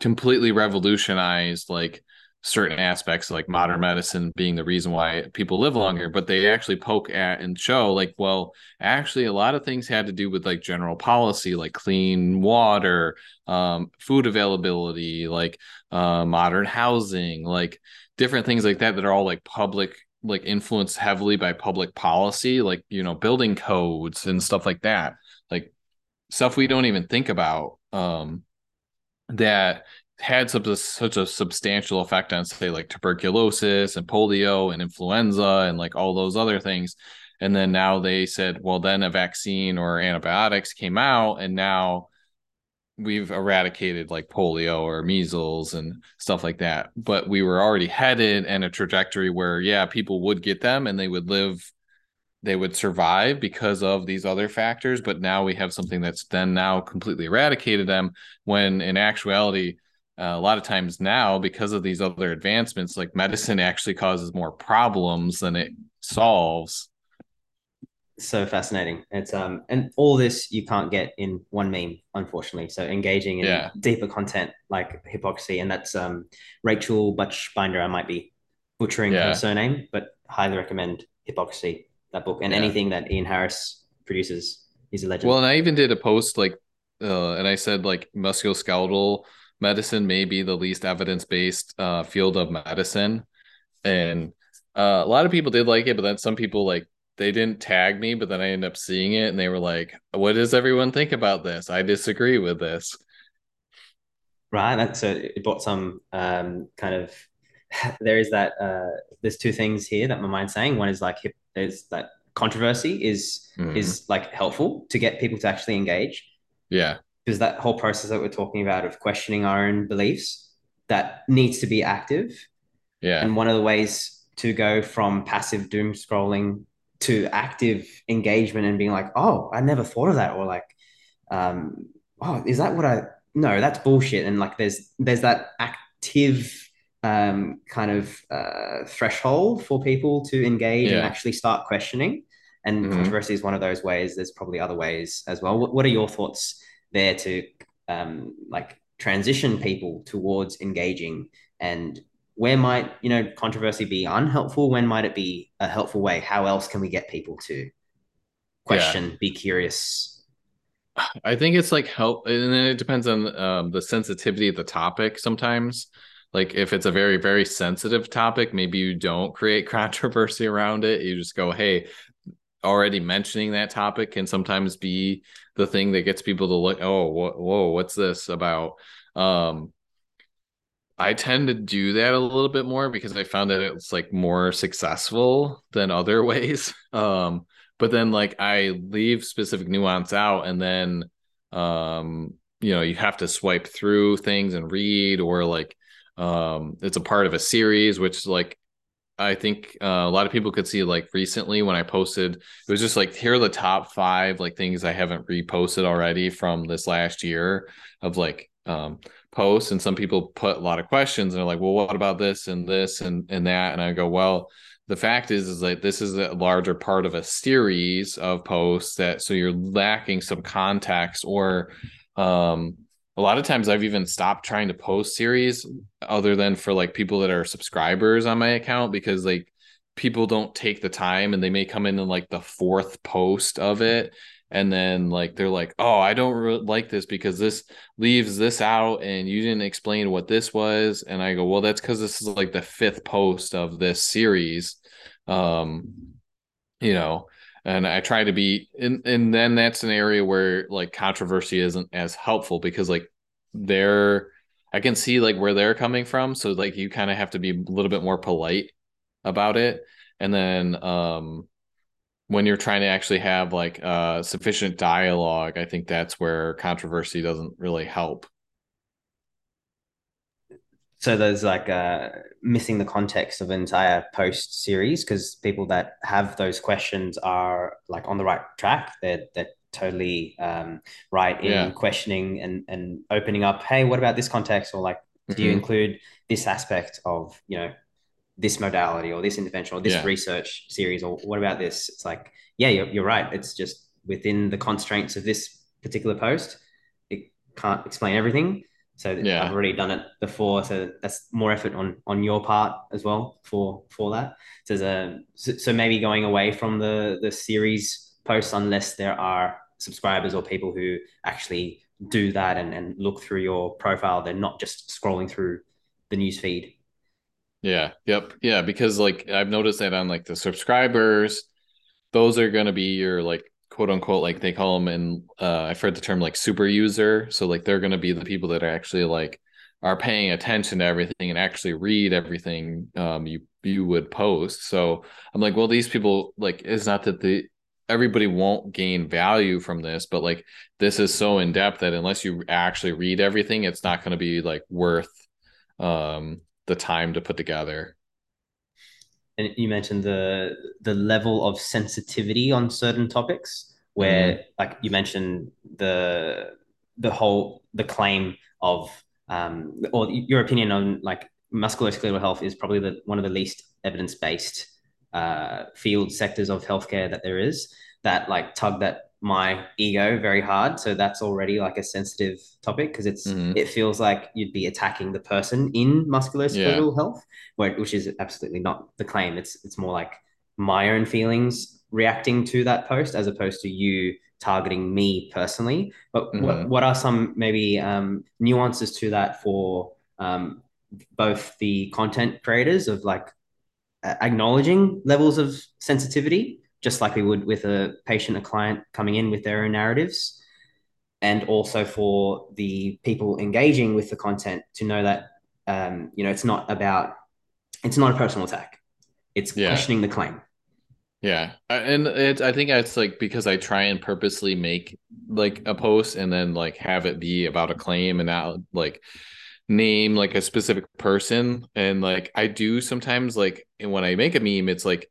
completely revolutionized like certain aspects like modern medicine being the reason why people live longer but they actually poke at and show like well actually a lot of things had to do with like general policy like clean water um, food availability like uh, modern housing like different things like that that are all like public like influenced heavily by public policy like you know building codes and stuff like that like stuff we don't even think about um that had such a, such a substantial effect on say like tuberculosis and polio and influenza and like all those other things. And then now they said well then a vaccine or antibiotics came out and now we've eradicated like polio or measles and stuff like that. But we were already headed in a trajectory where yeah people would get them and they would live they would survive because of these other factors. But now we have something that's then now completely eradicated them when in actuality uh, a lot of times now because of these other advancements like medicine actually causes more problems than it solves so fascinating it's um and all this you can't get in one meme unfortunately so engaging in yeah. deeper content like Hippocrasy and that's um rachel Buchbinder i might be butchering yeah. her surname but highly recommend Hippocrasy that book and yeah. anything that ian harris produces he's a legend well and i even did a post like uh, and i said like musculoskeletal medicine may be the least evidence based uh, field of medicine, and uh, a lot of people did like it, but then some people like they didn't tag me, but then I ended up seeing it, and they were like, "What does everyone think about this? I disagree with this." Right. That's so it brought some um, kind of. There is that. Uh, there's two things here that my mind's saying. One is like there's that controversy is mm. is like helpful to get people to actually engage. Yeah because that whole process that we're talking about of questioning our own beliefs that needs to be active. Yeah. And one of the ways to go from passive doom scrolling to active engagement and being like, oh, I never thought of that, or like, um, oh, is that what I? No, that's bullshit. And like, there's there's that active um, kind of uh, threshold for people to engage yeah. and actually start questioning. And mm-hmm. controversy is one of those ways. There's probably other ways as well. What, what are your thoughts there to um, like transition people towards engaging. And where might you know controversy be unhelpful when might it be a helpful way? How else can we get people to question yeah. be curious? I think it's like help and then it depends on um, the sensitivity of the topic sometimes. Like if it's a very very sensitive topic maybe you don't create controversy around it. You just go hey already mentioning that topic can sometimes be the thing that gets people to look oh whoa, whoa what's this about? Um i tend to do that a little bit more because i found that it's like more successful than other ways. Um but then like i leave specific nuance out and then um you know you have to swipe through things and read or like um it's a part of a series which like I think uh, a lot of people could see like recently when I posted, it was just like here are the top five like things I haven't reposted already from this last year of like um, posts, and some people put a lot of questions and they're like, well, what about this and this and and that, and I go, well, the fact is is that this is a larger part of a series of posts that so you're lacking some context or um a lot of times I've even stopped trying to post series other than for like people that are subscribers on my account because like people don't take the time and they may come in in like the fourth post of it. And then like they're like oh i don't really like this because this leaves this out and you didn't explain what this was. And i go well that's because this is like the fifth post of this series. Um you know and i try to be and and then that's an area where like controversy isn't as helpful because like they're i can see like where they're coming from. So like you kind of have to be a little bit more polite about it. And then um when you're trying to actually have like uh sufficient dialogue i think that's where controversy doesn't really help so there's like uh missing the context of an entire post series because people that have those questions are like on the right track they're they're totally um, right in yeah. questioning and and opening up hey what about this context or like do mm-hmm. you include this aspect of you know this modality or this intervention or this yeah. research series or what about this it's like yeah you're, you're right it's just within the constraints of this particular post it can't explain everything so yeah. i've already done it before so that's more effort on on your part as well for for that so, a, so, so maybe going away from the the series posts unless there are subscribers or people who actually do that and, and look through your profile they're not just scrolling through the news feed yeah. Yep. Yeah. Because like I've noticed that on like the subscribers, those are going to be your like quote unquote like they call them in uh I've heard the term like super user. So like they're going to be the people that are actually like are paying attention to everything and actually read everything um you you would post. So I'm like, well, these people like it's not that the everybody won't gain value from this, but like this is so in depth that unless you actually read everything, it's not going to be like worth um the time to put together. And you mentioned the the level of sensitivity on certain topics, where mm-hmm. like you mentioned the the whole the claim of um, or your opinion on like musculoskeletal health is probably the one of the least evidence based uh, field sectors of healthcare that there is that like tug that my ego very hard. So that's already like a sensitive topic because it's mm-hmm. it feels like you'd be attacking the person in musculoskeletal yeah. health, which is absolutely not the claim. It's it's more like my own feelings reacting to that post as opposed to you targeting me personally. But mm-hmm. what what are some maybe um, nuances to that for um, both the content creators of like acknowledging levels of sensitivity just like we would with a patient, a client coming in with their own narratives. And also for the people engaging with the content to know that, um, you know, it's not about, it's not a personal attack. It's yeah. questioning the claim. Yeah. And it's, I think it's like because I try and purposely make like a post and then like have it be about a claim and not like, name like a specific person and like i do sometimes like and when i make a meme it's like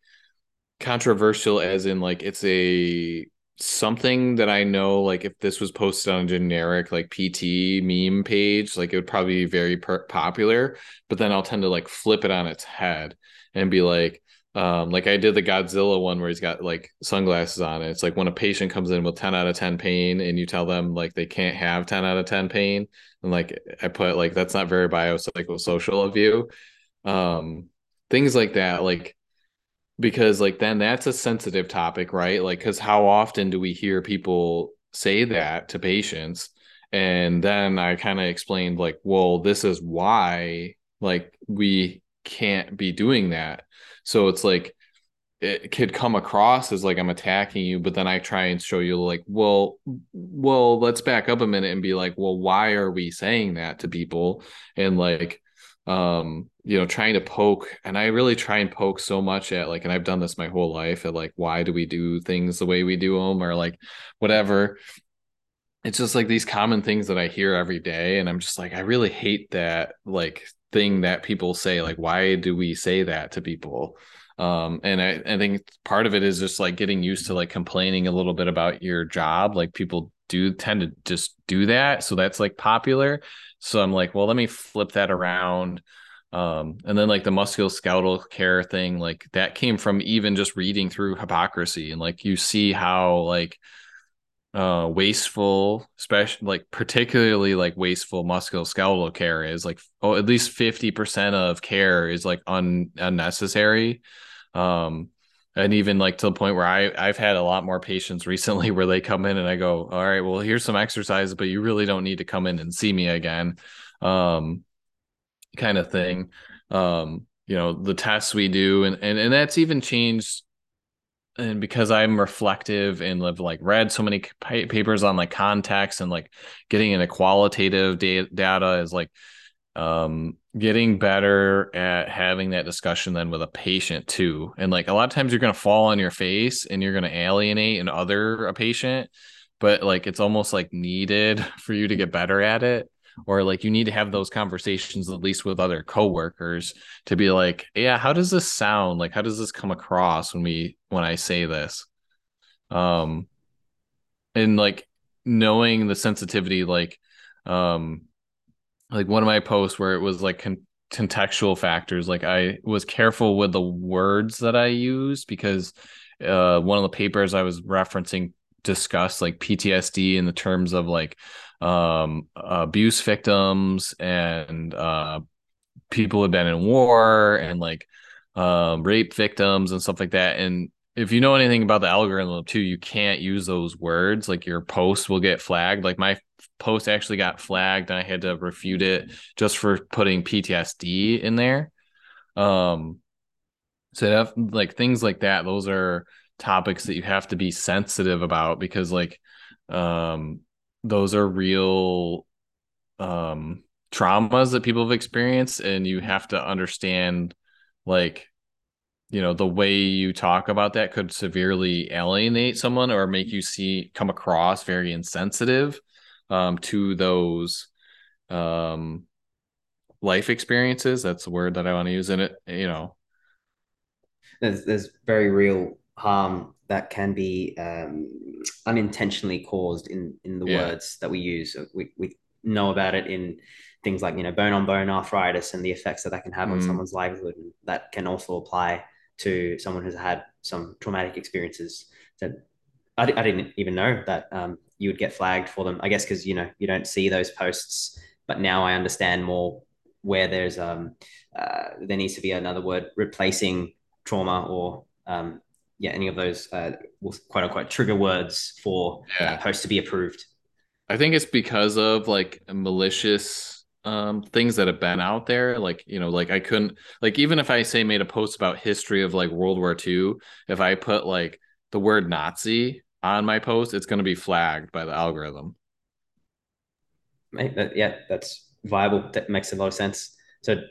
controversial as in like it's a something that I know like if this was posted on a generic like PT meme page, like it would probably be very per- popular. But then I'll tend to like flip it on its head and be like, um, like I did the Godzilla one where he's got like sunglasses on it. It's like when a patient comes in with 10 out of 10 pain and you tell them like they can't have 10 out of 10 pain. And like I put like that's not very biopsychosocial of you. Um, things like that. Like because like then that's a sensitive topic right? Like because how often do we hear people say that to patients? And then i kind of explained like well this is why like we can't be doing that. So it's like it could come across as like i'm attacking you but then i try and show you like well well let's back up a minute and be like well why are we saying that to people? And like um you know trying to poke and i really try and poke so much at like and i've done this my whole life at like why do we do things the way we do them or like whatever. It's just like these common things that i hear every day and i'm just like i really hate that like thing that people say like why do we say that to people? Um and I, I think part of it is just like getting used to like complaining a little bit about your job like people do tend to just do that so that's like popular. So i'm like well let me flip that around Um, and then like the musculoskeletal care thing, like that came from even just reading through Hippocrasy and like you see how like uh wasteful especially like particularly like wasteful musculoskeletal care is like oh at least 50% of care is like un- unnecessary. Um and even like to the point where I I've had a lot more patients recently where they come in and I go all right well here's some exercises but you really don't need to come in and see me again. Um kind of thing. Um you know the tests we do and and, and that's even changed and because I'm reflective and have like read so many papers on like context and like getting into qualitative da- data is like um getting better at having that discussion then with a patient too. And like a lot of times you're going to fall on your face and you're going to alienate and other a patient but like it's almost like needed for you to get better at it or like you need to have those conversations at least with other coworkers to be like yeah how does this sound? Like how does this come across when we when i say this? Um and like knowing the sensitivity like um like one of my posts where it was like con- contextual factors like i was careful with the words that i used because uh one of the papers i was referencing discussed like ptsd in the terms of like um, abuse victims and uh, people who've been in war and like um, rape victims and stuff like that. And if you know anything about the algorithm too, you can't use those words. Like your post will get flagged. Like my post actually got flagged and I had to refute it just for putting PTSD in there. Um, so like things like that, those are topics that you have to be sensitive about because like um those are real um traumas that people have experienced and you have to understand like you know the way you talk about that could severely alienate someone or make you see come across very insensitive um to those um life experiences. That's the word that i want to use in it you know. There's there's very real harm that can be um, unintentionally caused in in the yeah. words that we use. We we know about it in things like you know bone on bone arthritis and the effects that that can have mm. on someone's livelihood. And that can also apply to someone who's had some traumatic experiences. That I, I didn't even know that um, you would get flagged for them. I guess because you know you don't see those posts, but now I understand more where there's um uh, there needs to be another word replacing trauma or um, yeah, any of those uh, quote unquote trigger words for yeah. that post to be approved? I think it's because of like malicious um, things that have been out there. Like, you know, like I couldn't, like, even if I say made a post about history of like World War II, if I put like the word Nazi on my post, it's going to be flagged by the algorithm. Yeah, that's viable. That makes a lot of sense. So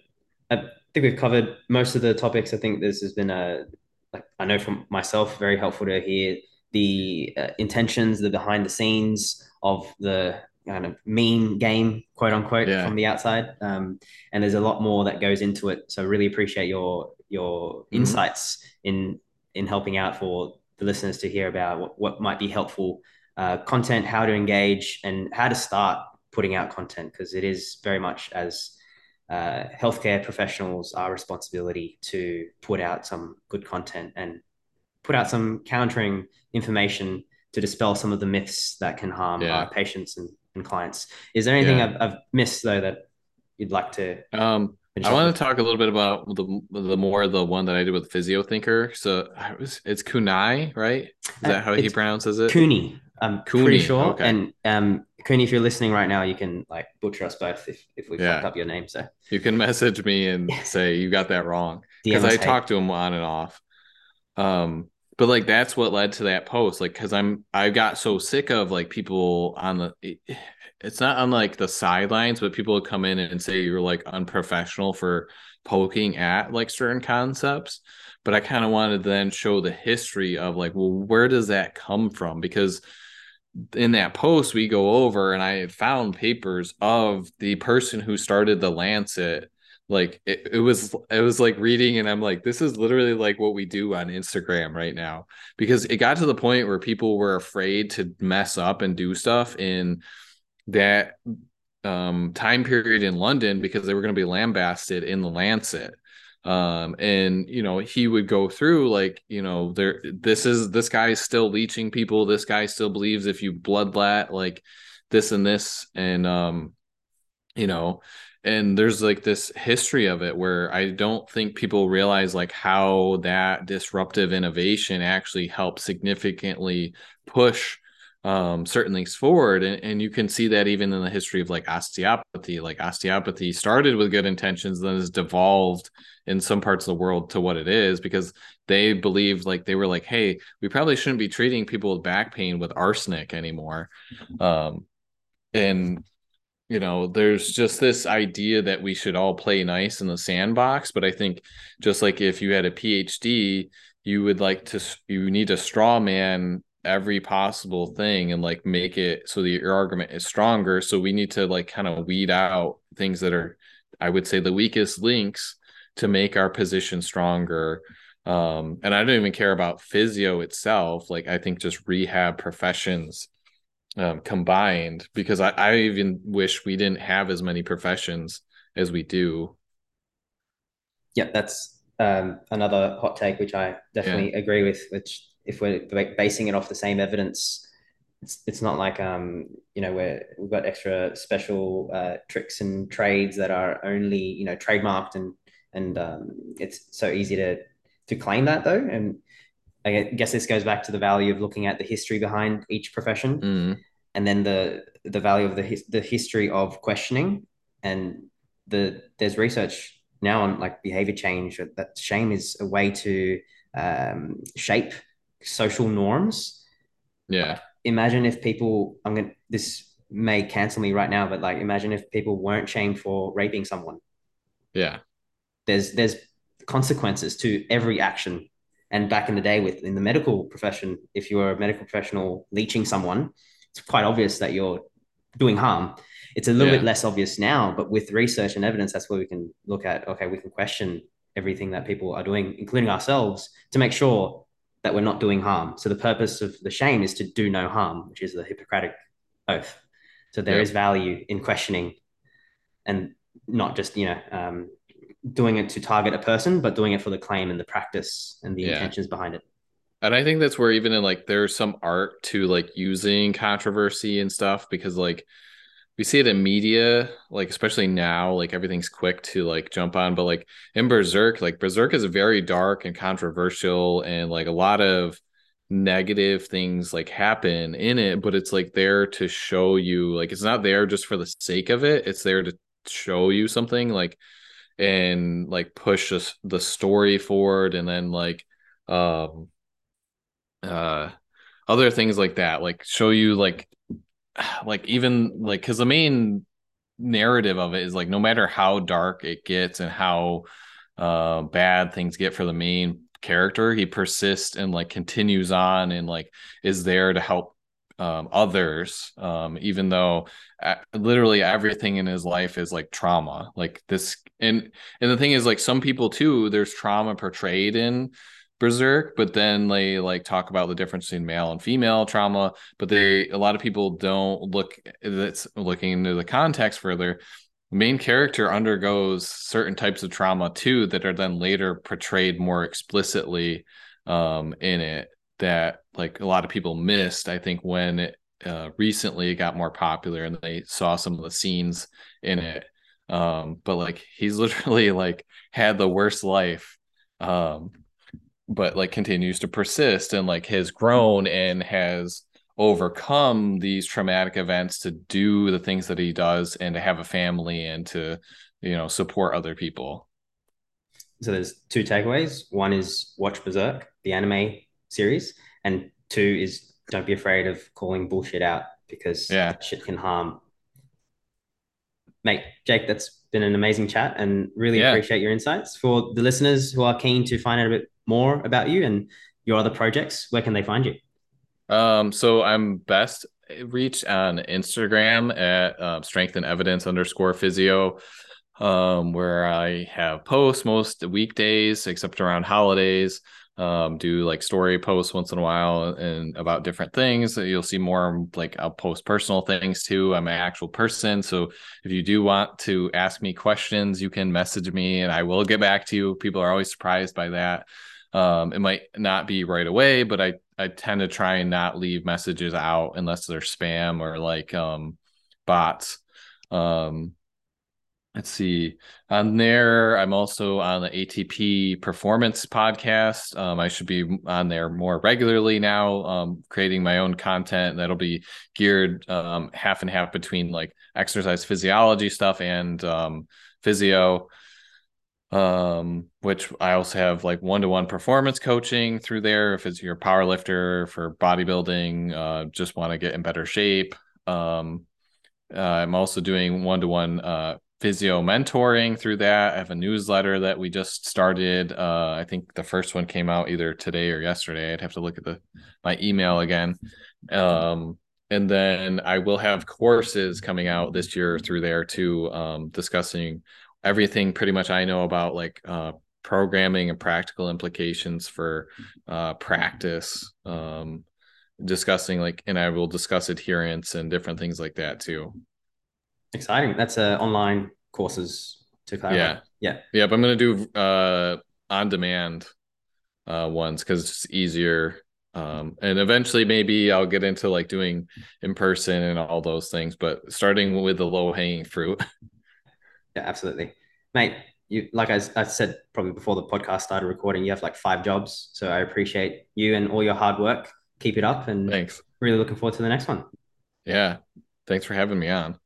I think we've covered most of the topics. I think this has been a like I know from myself, very helpful to hear the uh, intentions, the behind the scenes of the kind of mean game, quote unquote, yeah. from the outside. Um, and there's a lot more that goes into it. So really appreciate your your mm-hmm. insights in in helping out for the listeners to hear about what, what might be helpful uh, content, how to engage, and how to start putting out content because it is very much as uh, healthcare professionals our responsibility to put out some good content and put out some countering information to dispel some of the myths that can harm yeah. our patients and, and, clients. Is there anything yeah. I've, I've, missed though that you'd like to? Um, I want to talk a little bit about the the more the one that I did with Physio Thinker. So it's Kunai, right? Is that uh, how he pronounces it? Kuni. I'm Kuni. pretty sure. Okay. And um, Kuni, if you're listening right now, you can like butcher us both if, if we yeah. fucked up your name. So you can message me and say you got that wrong because I talked to him on and off. Um, but like that's what led to that post. Like, because I'm I got so sick of like people on the. It's not unlike the sidelines, but people would come in and say you're like unprofessional for poking at like certain concepts. But I kind of wanted to then show the history of like, well, where does that come from? Because in that post we go over and i found papers of the person who started the lancet like it, it was it was like reading and i'm like this is literally like what we do on instagram right now because it got to the point where people were afraid to mess up and do stuff in that um, time period in London because they were going to be lambasted in the Lancet. Um, and you know, he would go through like, you know, there this is this guy is still leeching people. This guy still believes if you bloodlet like this and this, and um, you know, and there's like this history of it where I don't think people realize like how that disruptive innovation actually helped significantly push um, certain things forward. And, and you can see that even in the history of like osteopathy. Like osteopathy started with good intentions, then has devolved in some parts of the world to what it is because they believed like they were like, hey, we probably shouldn't be treating people with back pain with arsenic anymore. Um, and you know there's just this idea that we should all play nice in the sandbox but i think just like if you had a phd you would like to you need to straw man every possible thing and like make it so that your argument is stronger so we need to like kind of weed out things that are i would say the weakest links to make our position stronger um and i don't even care about physio itself like i think just rehab professions um, combined because I, I even wish we didn't have as many professions as we do. Yeah, that's um, another hot take, which I definitely yeah. agree with. Which, if we're basing it off the same evidence, it's it's not like um you know where we've got extra special uh, tricks and trades that are only you know trademarked and and um, it's so easy to to claim that though and I guess this goes back to the value of looking at the history behind each profession, mm. and then the the value of the his, the history of questioning. And the there's research now on like behavior change that shame is a way to um, shape social norms. Yeah. imagine if people. I'm gonna. This may cancel me right now, but like imagine if people weren't shamed for raping someone. Yeah. There's there's consequences to every action and back in the day, with in the medical profession, if you are a medical professional leeching someone, it's quite obvious that you're doing harm. It's a little yeah. bit less obvious now, but with research and evidence, that's where we can look at. Okay, we can question everything that people are doing, including ourselves, to make sure that we're not doing harm. So the purpose of the shame is to do no harm, which is the Hippocratic oath. So there yeah. is value in questioning, and not just you know um, doing it to target a person, but doing it for the claim and the practice and the yeah. intentions behind it. And I think that's where even in like there's some art to like using controversy and stuff because like we see it in media, like especially now, like everything's quick to like jump on. But like in Berserk, like Berserk is very dark and controversial and like a lot of negative things like happen in it, but it's like there to show you like it's not there just for the sake of it. It's there to show you something like and like push the story forward and then like um uh other things like that like show you like like even like because the main narrative of it is like no matter how dark it gets and how uh bad things get for the main character he persists and like continues on and like is there to help um, others, um, even though literally everything in his life is like trauma. Like this, and and the thing is, like some people too, there's trauma portrayed in Berserk, but then they like talk about the difference between male and female trauma. But they, a lot of people don't look. That's looking into the context further. main character undergoes certain types of trauma too that are then later portrayed more explicitly um, in it that like a lot of people missed. I think when it uh, recently got more popular and they saw some of the scenes in it. Um, but like he's literally like had the worst life, um, but like continues to persist and like has grown and has overcome these traumatic events to do the things that he does and to have a family and to you know support other people so there's two takeaways one is watch berserk the anime series, and two is don't be afraid of calling bullshit out because yeah. shit can harm. Mate, Jake, that's been an amazing chat and really yeah. appreciate your insights. For the listeners who are keen to find out a bit more about you and your other projects, where can they find you? Um, so I'm best reached on Instagram at uh, strength and evidence underscore physio, um, where I have posts most weekdays except around holidays. Um, do like story posts once in a while and about different things. You'll see more like I'll post personal things too. I'm an actual person. So if you do want to ask me questions, you can message me and I will get back to you. People are always surprised by that. Um, it might not be right away, but I, I tend to try and not leave messages out unless they're spam or like um, bots. Um, let's see. On there i'm also on the atp performance podcast. Um, i should be on there more regularly now um, creating my own content that'll be geared um, half and half between like exercise physiology stuff and um, physio. Um, which i also have like one-to-one performance coaching through there if it's your power lifter for bodybuilding uh, just want to get in better shape. Um, uh, i'm also doing one-to-one uh, physio mentoring through that. I have a newsletter that we just started. Uh, I think the first one came out either today or yesterday. I'd have to look at the my email again. Um, and then I will have courses coming out this year through there too, um, discussing everything pretty much I know about like uh, programming and practical implications for uh, practice. Um, discussing like, and I will discuss adherence and different things like that too. Exciting. That's uh, online courses to clarify. Yeah. Yeah. Yeah. But I'm going to do uh, on demand uh, ones because it's easier. Um, and eventually maybe I'll get into like doing in person and all those things, but starting with the low hanging fruit. Yeah, absolutely. Mate, you like I, I said probably before the podcast started recording, you have like five jobs. So I appreciate you and all your hard work. Keep it up and thanks. Really looking forward to the next one. Yeah. Thanks for having me on.